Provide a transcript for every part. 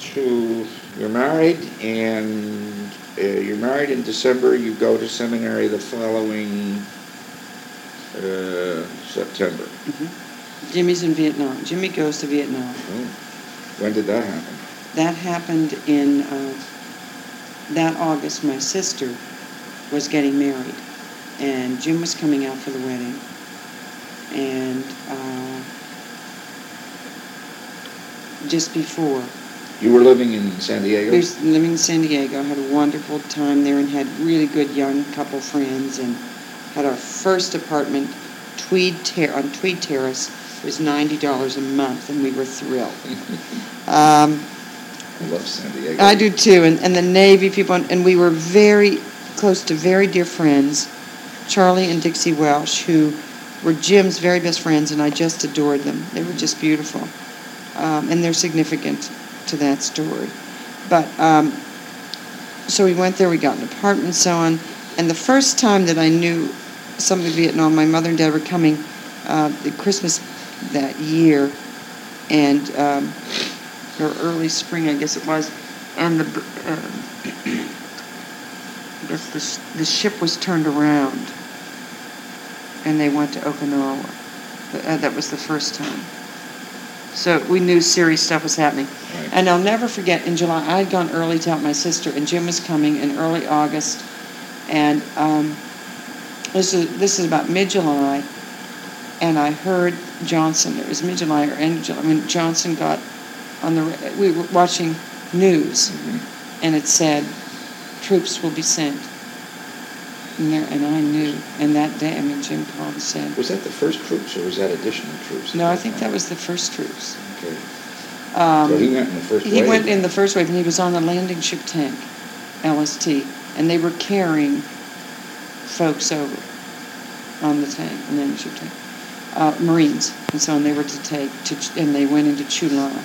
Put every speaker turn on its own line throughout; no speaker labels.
to, you're married and uh, you're married in December, you go to seminary the following uh, September.
Jimmy's in Vietnam. Jimmy goes to Vietnam.
Oh, When did that happen?
That happened in uh, that August. My sister was getting married, and Jim was coming out for the wedding. And uh, just before,
You were living in San Diego?
was living in San Diego, had a wonderful time there, and had really good young couple friends, and had our first apartment, Tweed Ter- on Tweed Terrace. It was ninety dollars a month, and we were thrilled. Um,
I love San Diego.
I do too, and, and the Navy people, and, and we were very close to very dear friends, Charlie and Dixie Welsh, who were Jim's very best friends, and I just adored them. They were just beautiful, um, and they're significant to that story. But um, so we went there, we got an apartment, so on. And the first time that I knew somebody in Vietnam, my mother and dad were coming uh, the Christmas that year, and um, or early spring, I guess it was, and the uh, I guess the, the ship was turned around, and they went to Okinawa. Uh, that was the first time. So we knew serious stuff was happening.
Right.
And I'll never forget, in July, I had gone early to help my sister, and Jim was coming in early August. And um, this, is, this is about mid July, and I heard Johnson, it was mid July or end of July, when Johnson got on the, we were watching news,
Mhm.
and it said, troops will be sent. And, there, and I knew, and that day, I mean, Jim called and said,
Was that the first troops or was that additional troops?
no, I think that was the first troops.
Okay.
Um,
So he went in the first
He
wave?
went in the first wave, and he was on the landing ship tank, LST, and they were carrying folks over on the tank, on the landing ship tank, uh, Marines, and so on. They were to take to, and they went into Chulon.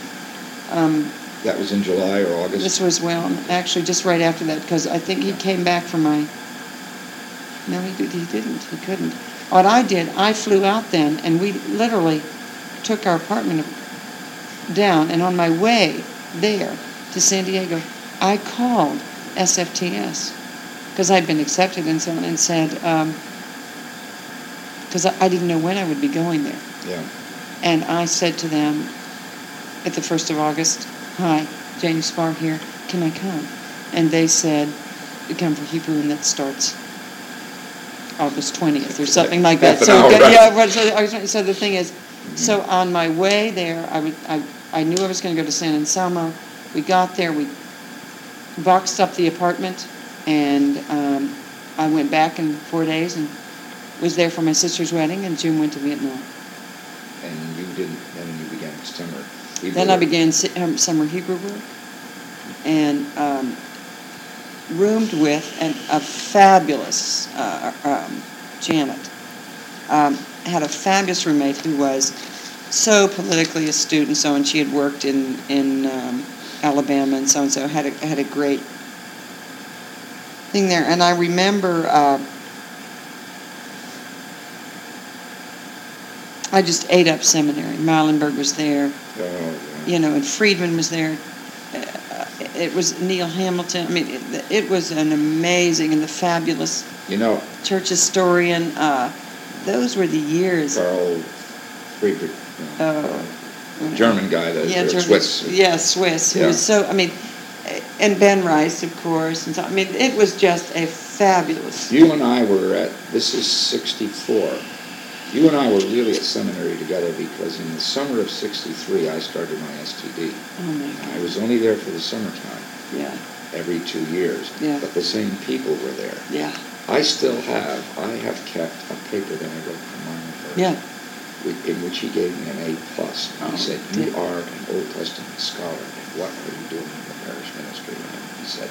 Um,
That was in July or August?
this was well, actually, just right after that, because I think he came back from my. No, he. He didn't. He couldn't. What I did, I flew out then, and we literally took our apartment down. And on my way there to San Diego, I called SFTS because I'd been accepted and so on, and said um, because I, I didn't know when I would be going there.
Yeah.
And I said to them at the 1st of August, Hi, Janie Spahr here. Can I come? And they said, come for Hebrew, and that starts August 20th or something like that.
Half an
So,
hour, right.
yeah, so, so the thing is, so on my way there, I, would, I, I knew I was going to go to San Anselmo. We got there, we boxed up the apartment, and um, I went back in four days and was there for my sister's wedding, and Jim went to Vietnam.
And you didn't, then you began summer. Hebrew
Then I
work.
began si- um, summer Hebrew work and um, roomed with an, a fabulous uh, um, Janet. Um, had a fabulous roommate who was so politically astute and so on. She had worked in in um, Alabama and so and so. Had a had a great thing there. And I remember. Uh, I just ate up seminary. Muilenburg was there
Oh, yeah.
you know, and Freedman was there. It was Neill Hamilton. I mean, it, it was an amazing and the fabulous
You know,
church historian. Uh, those were the years.
Carl Friedrich, you know,
Oh.
uh, German guy, the
yeah, German-
Swiss.
Yeah, Swiss.
Yeah.
was so. I mean, and Ben Rice, of course, and so. I mean, it was just a fabulous.
You and I were at, this is 64. You and I were really at seminary together because in the summer of 63, I started my STD.
Oh my
I was only there for the summertime,
Yeah,
every two years.
Yeah.
But the same people were there.
yeah,
I still have, I have kept a paper that I wrote for my Martin
yeah.
in which he gave me an A plus.
Oh,
he said, "You are an Old Testament scholar, and what are you doing in the parish ministry?" And he said,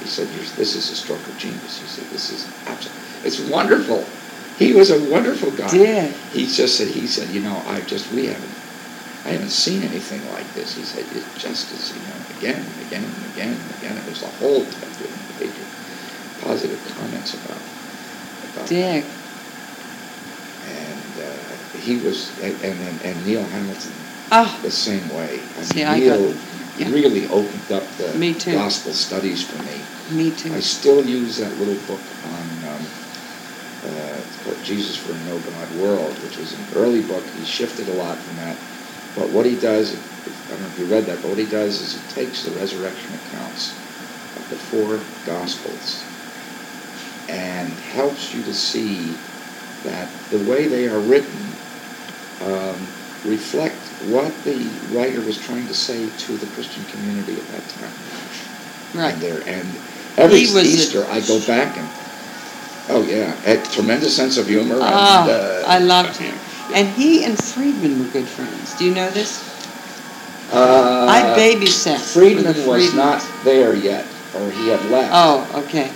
"He said this is a stroke of genius." He said, "This is absolutely, it's wonderful." He was a wonderful guy.
Did.
He just said, he said, you know, I just we haven't, I haven't seen anything like this. He said, it just is, you know, again and again and again and again. It was a whole of page of positive comments about about
Dick.
and uh, he was, and, and, and Neill Hamilton
Oh,
the same way. I
See,
mean,
I
Neil,
got- Yeah.
really opened up the gospel studies for me.
Me too.
I still use that little book on um, uh, it's called Jesus for a No God World, which was an early book. He shifted a lot from that. But what he does, I don't know if you read that, but what he does is he takes the resurrection accounts of the four Gospels and helps you to see that the way they are written um, reflect what the writer was trying to say to the Christian community at that time.
Right.
And, there, and every Easter, I go back and, oh yeah, a tremendous sense of humor. and,
Ah,
uh,
I loved him. And he and Freedman were good friends. Do you know this?
Uh,
I babysat. Freedman
was not there yet, or he had left.
Oh, okay.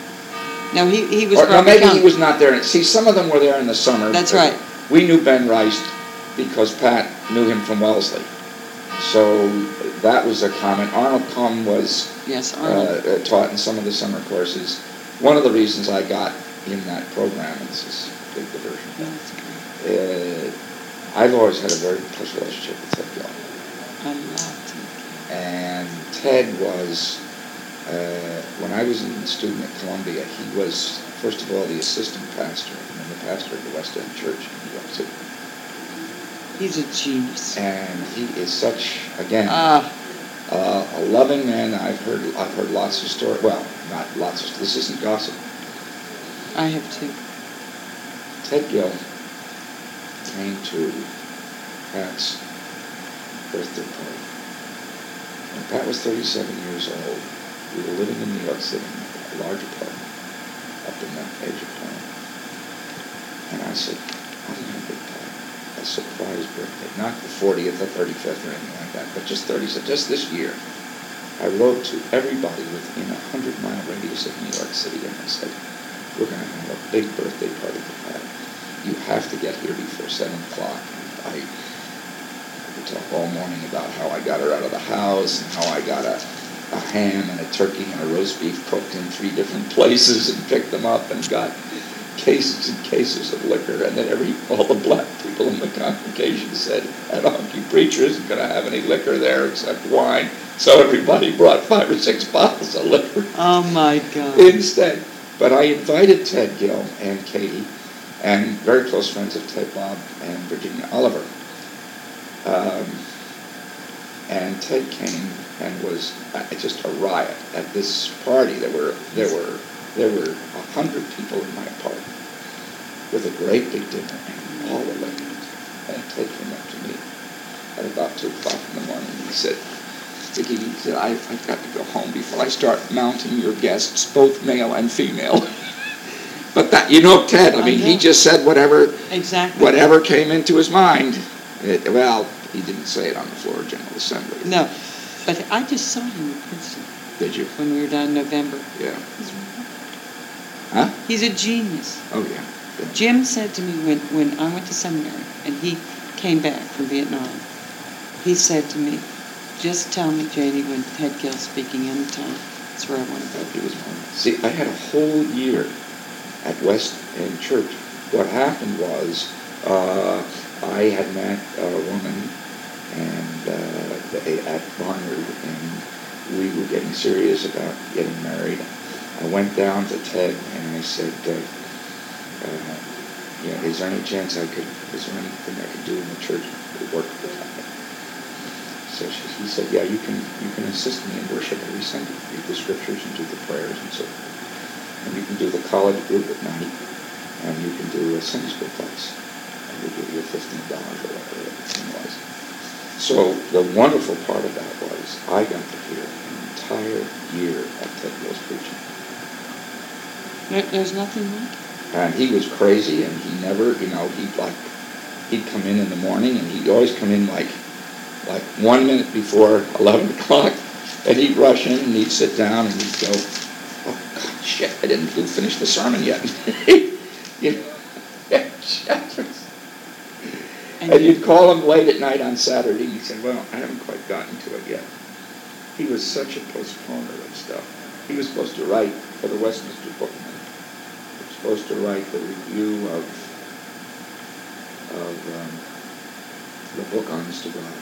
No, he, he was
or, no, maybe he was not there. See, some of them were there in the summer.
That's right.
We knew Ben Rice because Pat knew him from Wellesley. So that was a comment. Arnold Come was
Yes, Arnold.
uh, uh, taught in some of the summer courses. One of the reasons I got in that program, and this is a big diversion, uh, I've always had a very close relationship with Ted Gill.
I loved him.
And Ted was, uh, when I was a student at Columbia, he was, first of all, the assistant pastor and then the pastor of the West End Church in New York City.
He's a genius.
And he is such, again,
Ah,
uh, a loving man. I've heard, I've heard lots of stories. Well, not lots of. This isn't gossip.
I have too.
Ted Gill came to Pat's birthday party. When Pat was 37 years old, we were living in New York City in a large apartment up in the edge of town. And I said, I'm going to Pat a surprise birthday. Not the 40th or 35th or anything like that, but just 30, so just this year. I wrote to everybody within a 100 mile radius of New York City and I said, we're going to have a big birthday party for Pat. You have to get here before 7 o'clock. I, I could talk all morning about how I got her out of the house and how I got a, a ham and a turkey and a roast beef cooked in three different places and picked them up and got cases and cases of liquor. And then every all the black people in the congregation said, that honky preacher isn't going to have any liquor there except wine. So everybody brought five or six bottles of liquor
oh my God.
instead. But I invited Ted Gill and Katie, and very close friends of Ted Bob and Virginia Oliver. Um, and Ted came and was uh, just a riot at this party. There were there were there were a hundred people in my apartment with a great big dinner and all the ladies. And Ted came up to me at about two o'clock in the morning and he said, He said, I, I've got to go home before I start mounting your guests, both male and female. but that, you know, Ted, I
I
mean, he just said whatever,
Exactly.
whatever came into his mind. It, well, he didn't say it on the floor of General Assembly.
No, but I just saw him in Princeton
Did you?
when we were down in November.
Yeah.
He's,
Huh?
he's a genius.
Oh, yeah. yeah.
Jim said to me when, when I went to seminary and he came back from Vietnam, he said to me, just tell me, JD, when Ted Gill's speaking anytime. That's where I want to go.
He was. See, I had a whole year at West End Church. What happened was uh, I had met a woman and uh, they, at Barnard, and we were getting serious about getting married. I went down to Ted and I said, uh, uh, you know, is there any chance I could, is there anything I could do in the church to work with? So she, he said, yeah, you can, you can assist me in worship every Sunday, read the scriptures and do the prayers and so forth. And you can do the college group at night, and you can do a Sunday school class. And we'll give you fifteen dollars or whatever the thing was. So the wonderful part of that was I got to hear an entire year of Ted Gill's preaching.
There, there's nothing like it.
And he was crazy, and he never, you know, he'd like, he'd come in in the morning, and he'd always come in like, like one minute before eleven o'clock, and he'd rush in, and he'd sit down, and he'd go, oh, God, shit, I didn't finish the sermon yet. You know,
And
And
you-
you'd call him late at night on Saturday, and he'd say, well, I haven't quite gotten to it yet. He was such a postponer of stuff. He was supposed to write for the Westminster Bookman. He was supposed to write the review of, of um, the book Honest to God.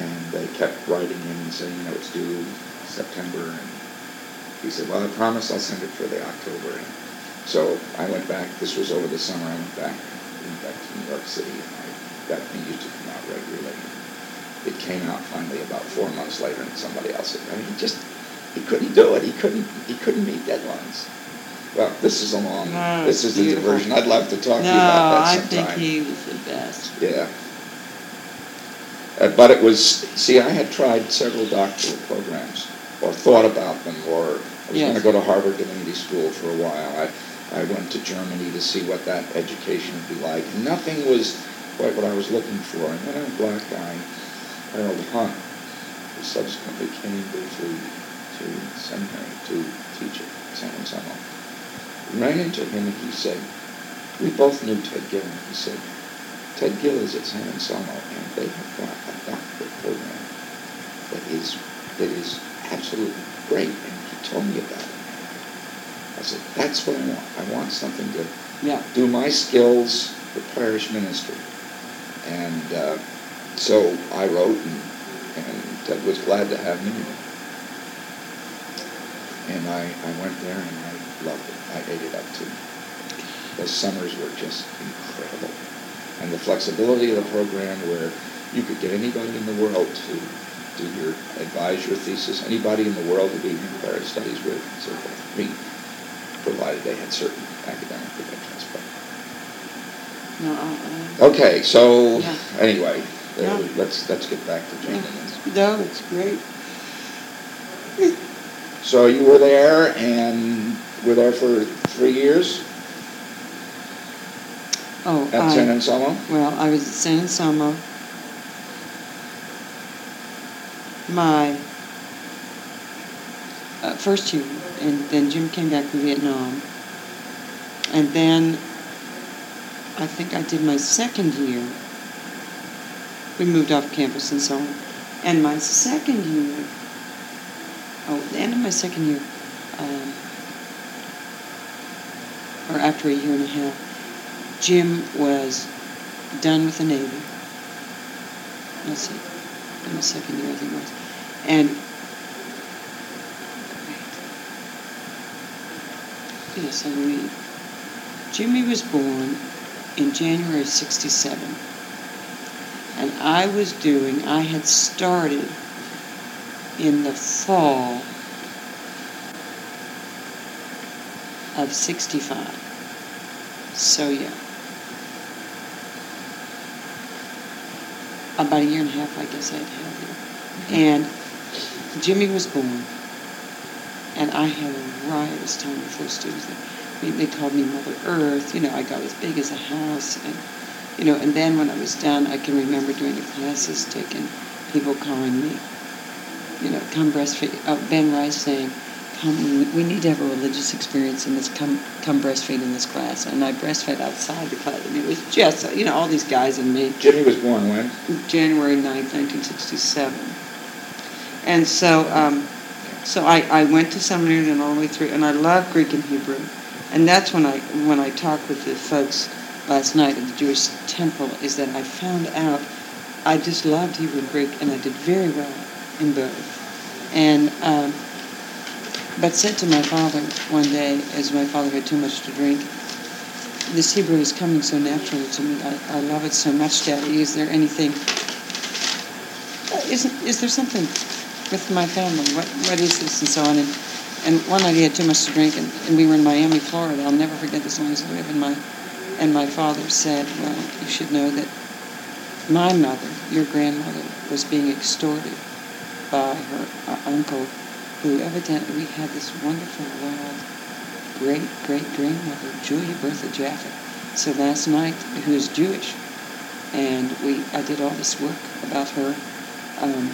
And they kept writing in and saying, you know, it's due September. And he said, well, I promise I'll send it for the October. And so I went back, this was over the summer, I went back, went back to New York City and I got it used to come out regularly. It came out finally about four months later and somebody else said, I mean, he just, he couldn't do it. He couldn't, he couldn't meet deadlines. Well, this is a long,
No,
this is the
beautiful.
diversion. I'd love to talk to you
No,
about
I
that
think he was the best.
Yeah. Uh, but it was, see, I had tried several doctoral programs, or thought about them, or I was going to go to Harvard Divinity School for a while. I, I went to Germany to see what that education would be like. Nothing was quite what I was looking for. And then a black guy, Harold Hunt, who subsequently came briefly to seminary to teach at San Anselmo, ran into him and he said, we both knew Ted Gill, and he said, Ted Gill is at San Anselmo, and they have got a doctorate program that is that is absolutely great. And he told me about it. I said, "That's what I want. I want something to
Yeah.
do my skills for parish ministry." And uh, so I wrote, and, and Ted was glad to have me. And I, I went there, and I loved it. I ate it up too. Those summers were just incredible. And the flexibility of the program where you could get anybody in the world to do your, advise your thesis, anybody in the world to do your parish studies with, and so forth. I mean, provided they had certain academic credentials. But
No,
okay, so
Yeah.
anyway, uh,
Yeah.
let's let's get back to Jane.
no, that's great.
So you were there and were there for three years
Oh,
at San
I,
Anselmo.
well, I was at San Anselmo. My uh, first year, and then Jim came back from Vietnam. And then I think I did my second year. We moved off campus and so on. And my second year, oh, the end of my second year, um, or after a year and a half, Jim was done with the Navy. Let's see, in the second year I think it was, and yes, I read. Jimmy was born in January of '67, and I was doing. I had started in the fall of '65. So yeah. About a year and a half, I guess I'd had there. Mm-hmm. And Jimmy was born, and I had a riotous time with those students. They, they called me Mother Earth. You know, I got as big as a house, and you know. And then when I was done, I can remember doing the classes taking people calling me, you know, come breastfeed. Oh, Ben Rice saying, "Come, we- we need to have a religious experience in this. Come, come breastfeed in this class." And I breastfed outside the class, and it was just, you know, all these guys and me.
Jimmy was born when?
January 9th, 1967. And so, um, so I, I went to seminary and all the way through, and I love Greek and Hebrew. And that's when I, when I talked with the folks last night at the Jewish temple, is that I found out I just loved Hebrew and Greek, and I did very well in both. And, um, but said to my father one day, as my father had too much to drink, this Hebrew is coming so naturally to me. I, I love it so much, Daddy. Is there anything? Isn't is there something with my family? What what is this and so on? And and one night he had too much to drink, and, and we were in Miami, Florida. I'll never forget this long as I live. And my and my father said, "Well, you should know that my mother, your grandmother, was being extorted by her uh, uncle, who evidently we had this wonderful wild great great grandmother, Julia Bertha Jaffe. So last night, who is Jewish, and we I did all this work about her, um,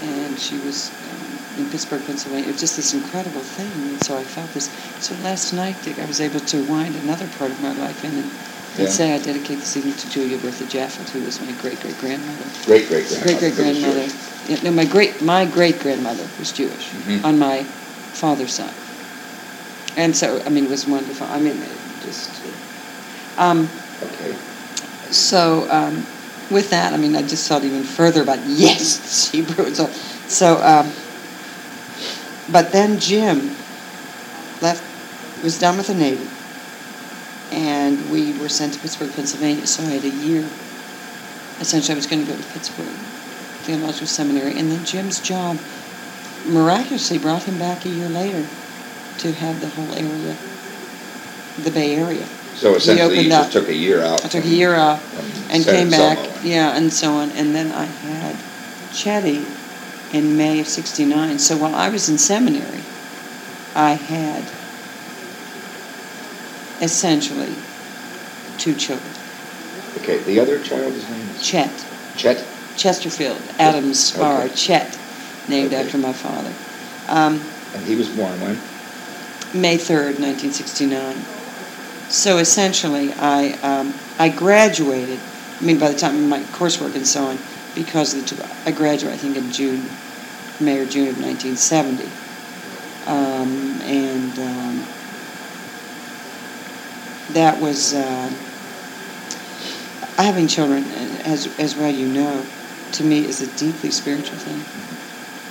and she was um, in Pittsburgh, Pennsylvania. It was just this incredible thing, and so I felt this. So last night, Dick, I was able to wind another part of my life in and, and
Yeah.
say I dedicate this evening to Julia Bertha Jaffe, who was my great great grandmother.
Great great grandmother.
Great great grandmother. Yeah, no, my great my great grandmother was Jewish
Mhm.
on my father's side, and so I mean it was wonderful. I mean it just. Um,
Okay.
so um, with that, I mean, I just thought even further about yes, it's Hebrew. So, so um, but then Jim left, was done with the Navy, and we were sent to Pittsburgh, Pennsylvania. So I had a year. Essentially, I was going to go to Pittsburgh Theological Seminary, and then Jim's job miraculously brought him back a year later to have the whole area, the Bay Area.
So essentially, you just
up.
took a year out.
I took a year off and came back, yeah, and so on. And then I had Chetty in May of '69. So while I was in seminary, I had essentially two children:
Okay, the other child's name is
Chet,
Chet?
Chesterfield, Adams Spahr,
Okay.
Chet, named
Okay.
after my father. Um,
And he was born when?
May 3rd, 1969. So essentially, I, um, I graduated, I mean, by the time of my coursework and so on, because of the, I graduated, I think, in June, May or June of 1970. Um, and um, that was, uh, having children, as, as well you know, to me is a deeply spiritual thing.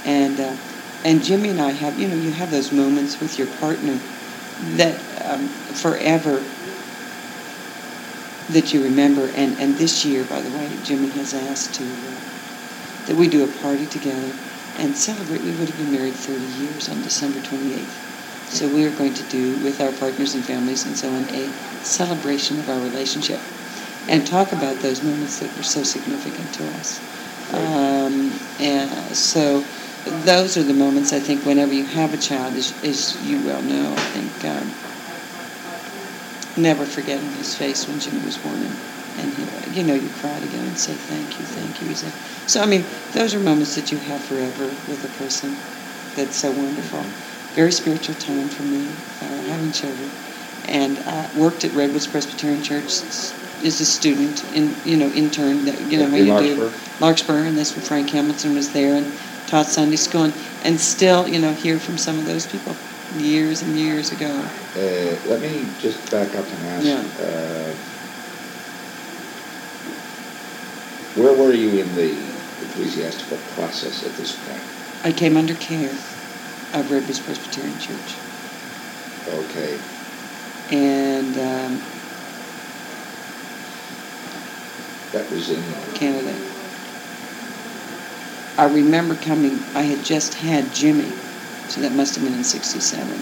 And, uh, and Jimmy and I have, you know, you have those moments with your partner that um, forever that you remember. And, and this year, by the way, Jimmy has asked to uh, that we do a party together and celebrate. We would have been married 30 years on December 28th. So we are going to do with our partners and families and so on a celebration of our relationship and talk about those moments that were so significant to us. Um, and so those are the moments I think whenever you have a child, as, as you well know, I think um, never forgetting his face when Jimmy was born, and, and he, you know, you cry together and say thank you, thank you. Said, so I mean, those are moments that you have forever with a person. That's so wonderful. Very spiritual time for me, uh, having children, and I worked at Redwoods Presbyterian Church s- as a student, in you know, intern. That you know
In
you do
Larkspur?
Larkspur, and that's when Frank Hamilton was there and taught Sunday school, and, and still, you know, hear from some of those people years and years ago.
Uh, let me just back up and ask.
Yeah.
Uh, where were you in the ecclesiastical process at this point?
I came under care of Redwoods Presbyterian Church,
Okay.
and um,
That was in.
Canada. I remember coming. I had just had Jimmy, so that must have been in '67.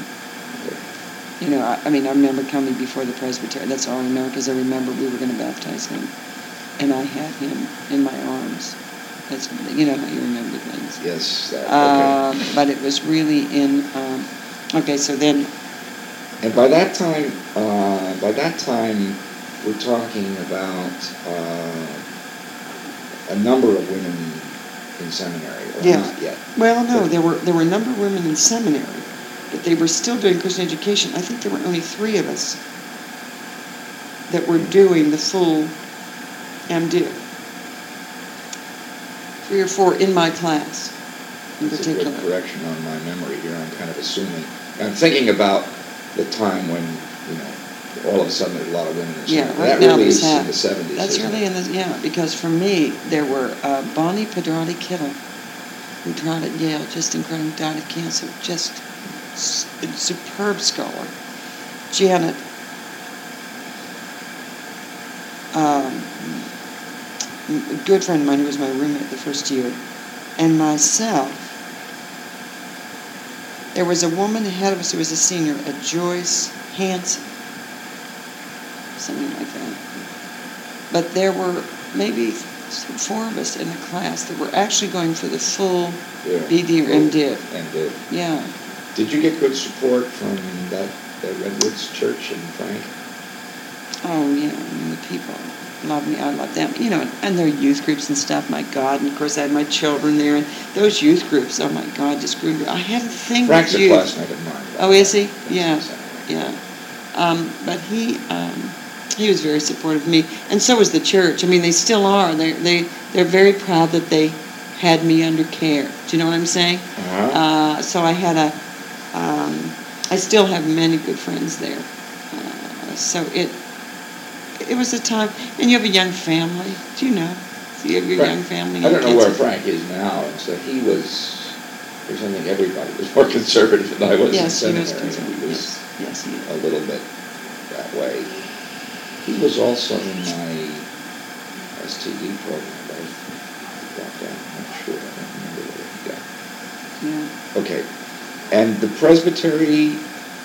You know, I, I mean, I remember coming before the presbytery. That's all I remember because I remember we were going to baptize him, and I had him in my arms. That's you know how you remember things.
Yes. That,
Uh,
okay.
but it was really in. Um, okay, so then
And by that time, uh, by that time, we're talking about uh, a number of women in seminary, or
Yeah.
not yet.
Well, no, there were there were a number of women in seminary, but they were still doing Christian education. I think there were only three of us that were doing the full MDiv. Three or four in my class, in
It's a good
particular.
correction on my memory here. I'm kind of assuming. I'm thinking about the time when you know all of a sudden there's a lot of women in
Yeah, right
that
now
really
there's
is in the 70s.
That's really
it?
in the yeah because for me there were uh, Bonnie Pedrotti Kittel, who taught at Yale, just incredible, died of cancer, just superb scholar. Janet, um, a good friend of mine who was my roommate the first year, and myself. There was a woman ahead of us who was a senior, a Joyce Hanson, something like that. But there were maybe four of us in a class that were actually going for the full
Yeah.
BD or MDiv.
Uh,
Yeah.
did you get good support from that, that Redwoods Church in Frank?
Oh yeah, I mean, the people love me. I love them. You know, and their youth groups and stuff. My God, and of course I had my children there, and those youth groups. Oh my God, just grew. I had a thing
Frank's
with
a
youth.
classmate of mine.
Oh, is he? Yeah. Yeah. Um, but he um, he was very supportive of me, and so was the church. I mean, they still are. They they they're very proud that they had me under care. Do you know what I'm saying?
Uh-huh.
Uh, so I had a, um, I still have many good friends there. Uh, so it, it was a time, and you have a young family. Do you know? So You have your
Frank-
young family.
I don't know where. Frank is now, and so he was, there's something everybody was more conservative than I was in
Yes, he was
seminary.
concerned,
He was
yes, yes, he is.
a little bit that way. He was also in my STD program, but I dropped out, I'm not sure, I don't remember where he got.
Yeah.
Okay, and the presbytery,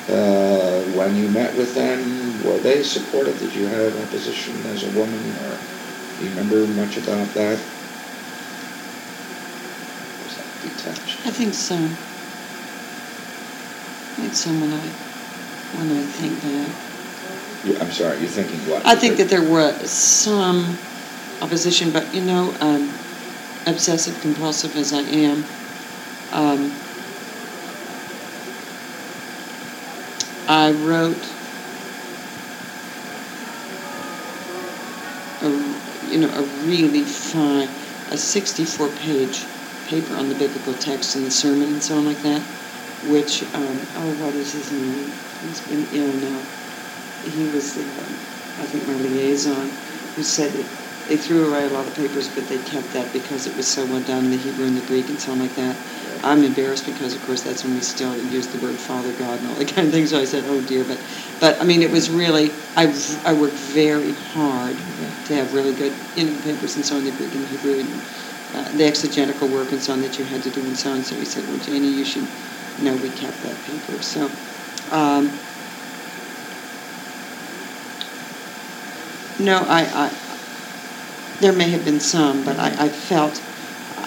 uh, when you met with them, were they supportive? Did you have opposition as a woman, or do you remember much about that? Was that detached?
I think so. I think so when I, when I think back.
I'm sorry, you're thinking what?
I think that there was some opposition, but you know, um, obsessive compulsive as I am, um, I wrote a, you know, a really fine, a 64 page paper on the biblical text and the sermon and so on like that, which, um, oh, what is his name? He's been ill now he was, the, I think, my liaison, who said that they threw away a lot of papers, but they kept that because it was so well done in the Hebrew and the Greek and so on like that. I'm embarrassed because, of course, that's when we still used the word Father God and all that kind of thing. So I said, "Oh dear," but, but I mean, it was really I, I worked very hard to have really good you know papers and so on the Greek and Hebrew and uh, the exegetical work and so on that you had to do and so on. So he said, "Well, Janie, you should know we kept that paper." So. Um, No, I, I, there may have been some, but I, I felt,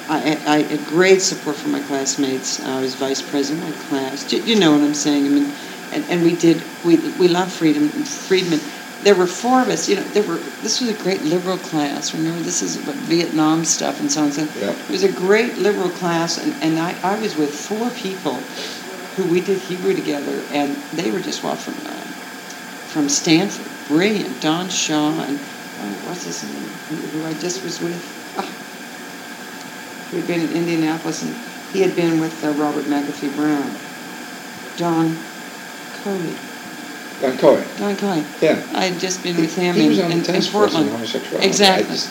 I, I had great support from my classmates. I was vice president of my class. You, you know what I'm saying? I mean, and, and we did, we, we loved freedom, Freedman. There were four of us, you know, there were, this was a great liberal class. Remember, this is about Vietnam stuff and so on. So
Yeah.
it was a great liberal class, and, and I, I was with four people who we did Hebrew together, and they were just, well, from, uh, from Stanford. Brilliant. Don Shaw and oh, what's his name? Who, I just was with. Ah. Who had been in Indianapolis and he had been with uh, Robert McAfee Brown. Don Coley.
Don Cohen,
Don Coley.
yeah.
I had just been with him
He
in, in,
the
in
task force on
Portland.
homosexuality. I
Exactly.
just-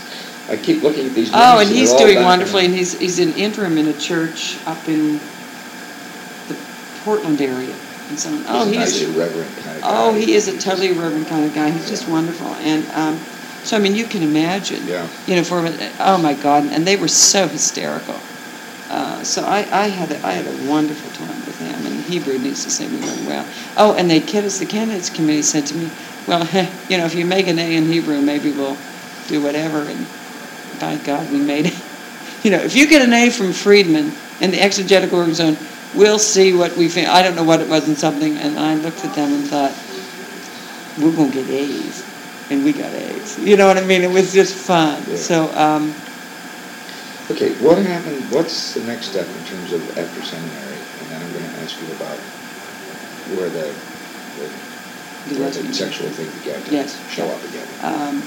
I keep looking at these.
Oh, and he's doing wonderfully, and he's he's an interim in a church up in the Portland area, and so on. Oh,
He's nice,
he's
irreverent kind of guy.
Oh, he is a totally reverent kind of guy. He's just wonderful. And um, so, I mean, you can imagine,
Yeah.
you know, for oh my God, and they were so hysterical. Uh, so I, I had a, I had a wonderful time with him, and Hebrew needs to say we learned well. Oh, and they kid us. The candidates committee said to me, "Well, you know, if you make an A in Hebrew, maybe we'll do whatever." And by God, we made it. You know, if you get an A from Freedman in the exegetical work zone, we'll see what we think. I don't know what it was in something, and I looked at them and thought, we're going to get A's. And we got A's. You know what I mean? It was just fun.
Yeah.
So, um,
Okay, what happened, what's the next step in terms of after seminary? And then I'm gonna ask you about where the, the, where the sexual thing began to
Yes.
show up again.
um,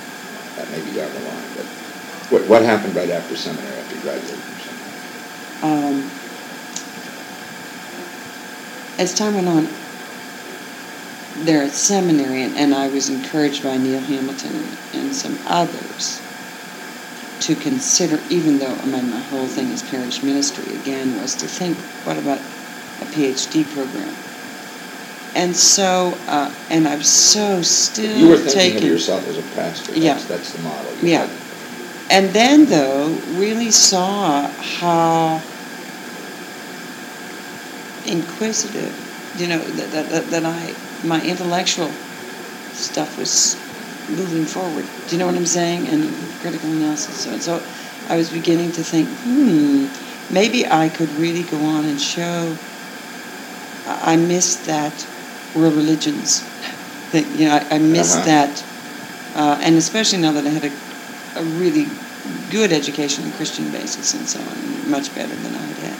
That may be down the line, but what, what happened right after seminary, after you graduated from seminary?
um, as time went on, there at seminary, and, and I was encouraged by Neill Hamilton and some others to consider, even though I mean, my whole thing is parish ministry again, was to think, what about a PhD program? And so, uh, and I'm so still
You were thinking
taking.
of yourself as a pastor,
Yeah.
that's, that's the model.
Yeah.
had.
And then, though, really saw how inquisitive, you know, that, that, that, that I, my intellectual stuff was moving forward. Do you know what I'm saying? And critical analysis. So, so I was beginning to think, hmm, maybe I could really go on and show. I missed that world religions thing. You know, I, I missed
Uh-huh.
that, uh, and especially now that I had a, a really good education on Christian basis and so on, much better than I had had.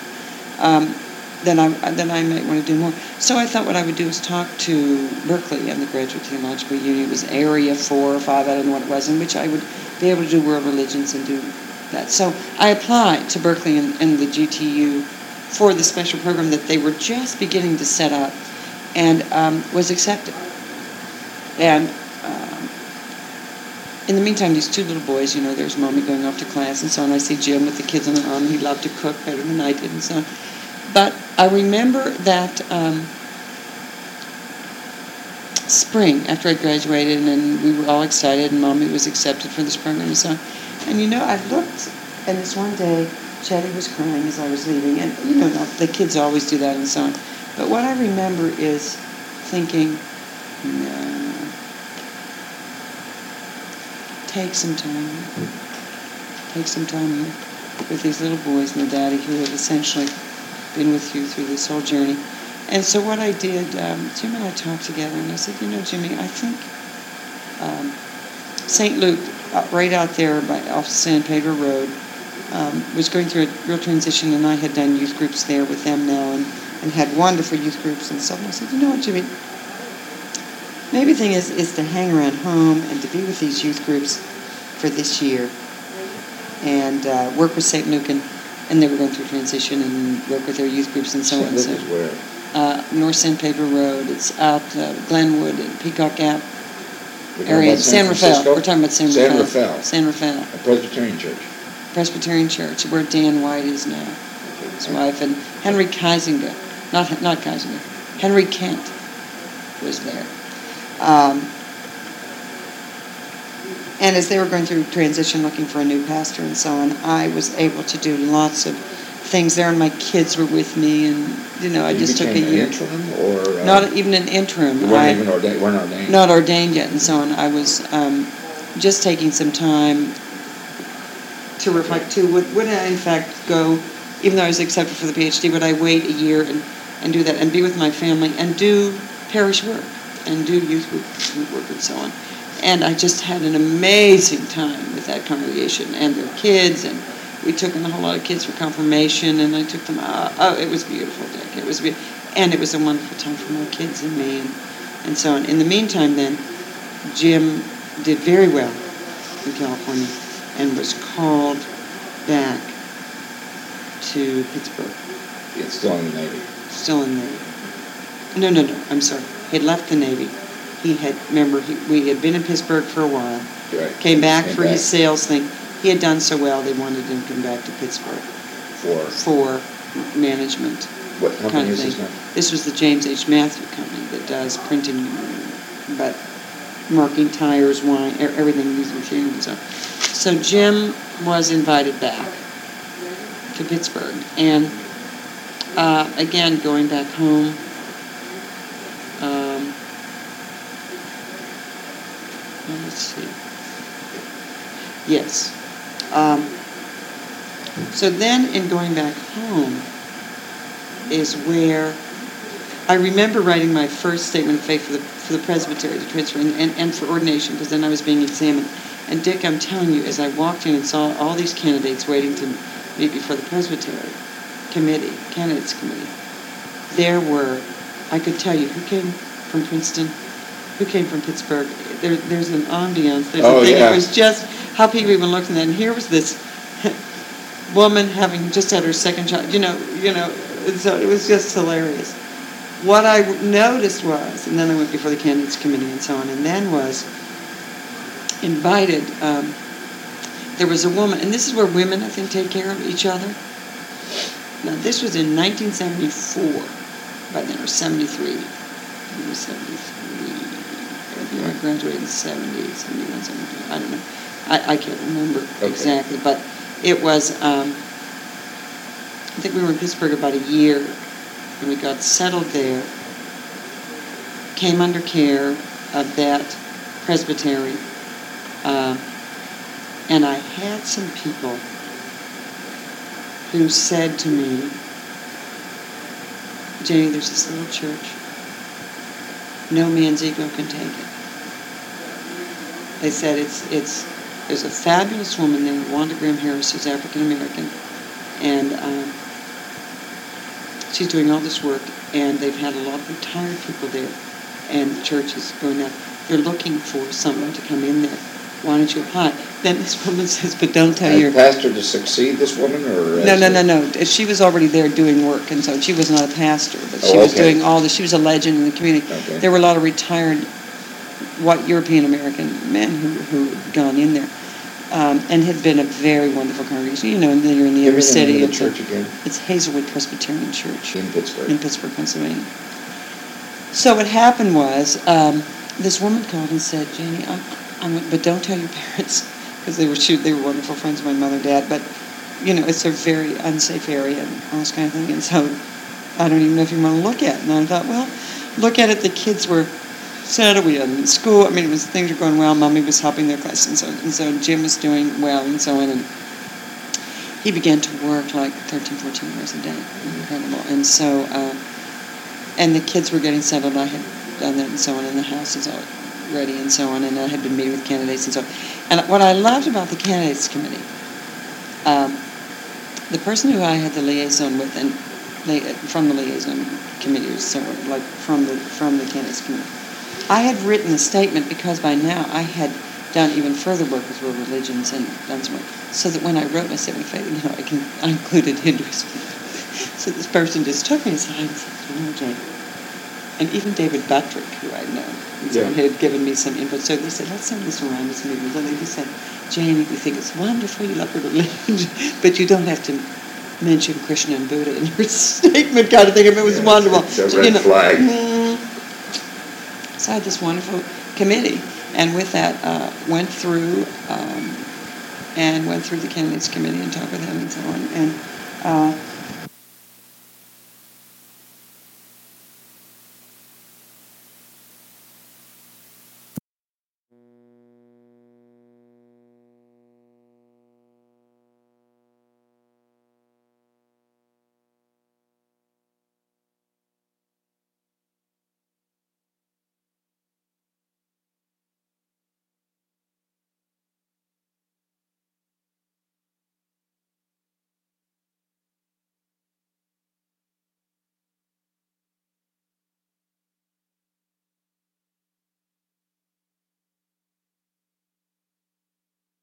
Um, then I then I might want to do more. So I thought what I would do is talk to Berkeley and the Graduate Theological Union. It was area four or five, I don't know what it was, in which I would be able to do world religions and do that. So I applied to Berkeley and, and the GTU for the special program that they were just beginning to set up, and um, was accepted. And um, in the meantime, these two little boys, you know, there's mommy going off to class and so on. I see Jim with the kids on the arm. He loved to cook better than I did and so on. But I remember that um, spring after I graduated, and we were all excited, and mommy was accepted for this program and so on. And you know, I looked, and this one day, Chetty was crying as I was leaving, and you know, the kids always do that and so on. But what I remember is thinking, no, take some time, take some time here with these little boys and the daddy who have essentially been with you through this whole journey. And so what I did, um, Jim and I talked together, and I said, you know, Jimmy, I think um, St. Luke, uh, right out there by, off San Pedro Road, um, was going through a real transition, and I had done youth groups there with them now, and, and had wonderful youth groups and stuff. And I said, you know what, Jimmy, maybe the thing is, is to hang around home and to be with these youth groups for this year and uh, work with St. Luke and and they were going through transition and work with their youth groups and so
St.
on.
Luke
So,
is where?
uh, North San Pedro Road. It's out uh, Glenwood and Peacock Gap area.
about
San Rafael. We're talking about San,
San
Rafael.
Rafael.
San Rafael
A Presbyterian church.
Presbyterian Church, where Dan White is now, his wife, and Henry Keisinger, not not Keisinger, Henry Kent was there. Um, and as they were going through transition, looking for a new pastor and so on, I was able to do lots of things there, and my kids were with me, and you know, I
You
just took a year.
interim or? uh,
Not even an interim.
You weren't even ordained, weren't ordained?
not ordained yet and so on. I was um, just taking some time to reflect too. Would, would I in fact go, even though I was accepted for the PhD, would I wait a year and, and do that and be with my family and do parish work and do youth group youth work and so on. And I just had an amazing time with that congregation and their kids and we took in a whole lot of kids for confirmation and I took them out. Oh, it was beautiful, Dick. It was be- and it was a wonderful time for my kids and me and, and so on. In the meantime then, Jim did very well in California and was called back to Pittsburgh,
It's still in the Navy.
still in the Navy. No, no, no, I'm sorry. He had left the Navy. He had, remember, he, we had been in Pittsburgh for a while,
Right.
came back
Came
for his sales thing. He had done so well, they wanted him to come back to Pittsburgh
For,
for management
what
kind
company
of
is this now?
This was the James H. Matthew Company that does printing, but marking tires, wine, everything, these machines and stuff. So Jim was invited back to Pittsburgh, and uh, again going back home. Um, well, let's see. Yes. Um, so then, in going back home, is where I remember writing my first statement of faith for the for the presbytery to transfer and, and, and for ordination because then I was being examined. And Dick, I'm telling you, as I walked in and saw all these candidates waiting to meet before the presbytery committee, candidates committee, there were, I could tell you who came from Princeton, who came from Pittsburgh. There, there's an ambiance. There's
Oh,
a thing.
yeah.
It was just how people even looked. And here was this woman having just had her second child. You know, you know. So it was just hilarious. What I noticed was, and then I went before the candidates committee and so on, and then was invited. Um, there was a woman, and this is where women, I think, take care of each other. Now, this was in 1974, by then, or 73. It was 73. I graduated in 70, 71, 72. I don't know. I, I can't remember
Okay.
exactly, but it was, um, I think we were in Pittsburgh about a year, and we got settled there, came under care of that presbytery, uh, and I had some people who said to me, Janie, there's this little church. No man's ego can take it. They said it's it's there's a fabulous woman named Wanda Graham Harris who's African American, and um, she's doing all this work. And they've had a lot of retired people there, and the church is going up. They're looking for someone to come in there. Why don't you apply? Then this woman says, "But don't tell
As
your
pastor to succeed this woman, or?
no, no, no, no. She was already there doing work, and so she was not a pastor, but she
Oh,
was doing all this. She was a legend in the community.
Okay.
There were a lot of retired white European American men who, who had gone in there. Um, and had been a very wonderful congregation. You know, and then you're in the inner
me the name
city.
the
a-
church again?
It's Hazelwood Presbyterian Church
In Pittsburgh.
in Pittsburgh, Pennsylvania. So what happened was, um, this woman called and said, Janie, I'm, I'm, but don't tell your parents, because they were shoot, they were wonderful friends of my mother and dad, but, you know, it's a very unsafe area and all this kind of thing, and so I don't even know if you want to look at it. And I thought, well, look at it, the kids were settled, we had in school, I mean, it was, things were going well, mommy was helping their class, and so, and so Jim was doing well, and so on, and he began to work like 13, 14 hours a day. Incredible. And so, uh, and the kids were getting settled. I had done that and so on, and the house was all ready and so on, and I had been meeting with candidates and so on. And what I loved about the candidates committee, um, the person who I had the liaison with, and from the liaison committee, was so like from the from the candidates committee, I had written a statement because by now I had done even further work with world religions and done some work, so that when I wrote my statement of faith, you know, I can I included Hinduism. so this person just took me aside and said, "You know, Jane," and even David Buttrick, who I know, so
Yeah.
had given me some input. So they said, "Let's send this around to people." And they just said, "Jane, we think it's wonderful. You love your religion, but you don't have to." Mention Krishna and Buddha in your statement, kind of thing. It was
Yeah,
wonderful.
it's a
So,
red
you know,
flag.
mm, had this wonderful committee, and with that, uh, went through um, and went through the candidates committee and talked with them and so on. And uh,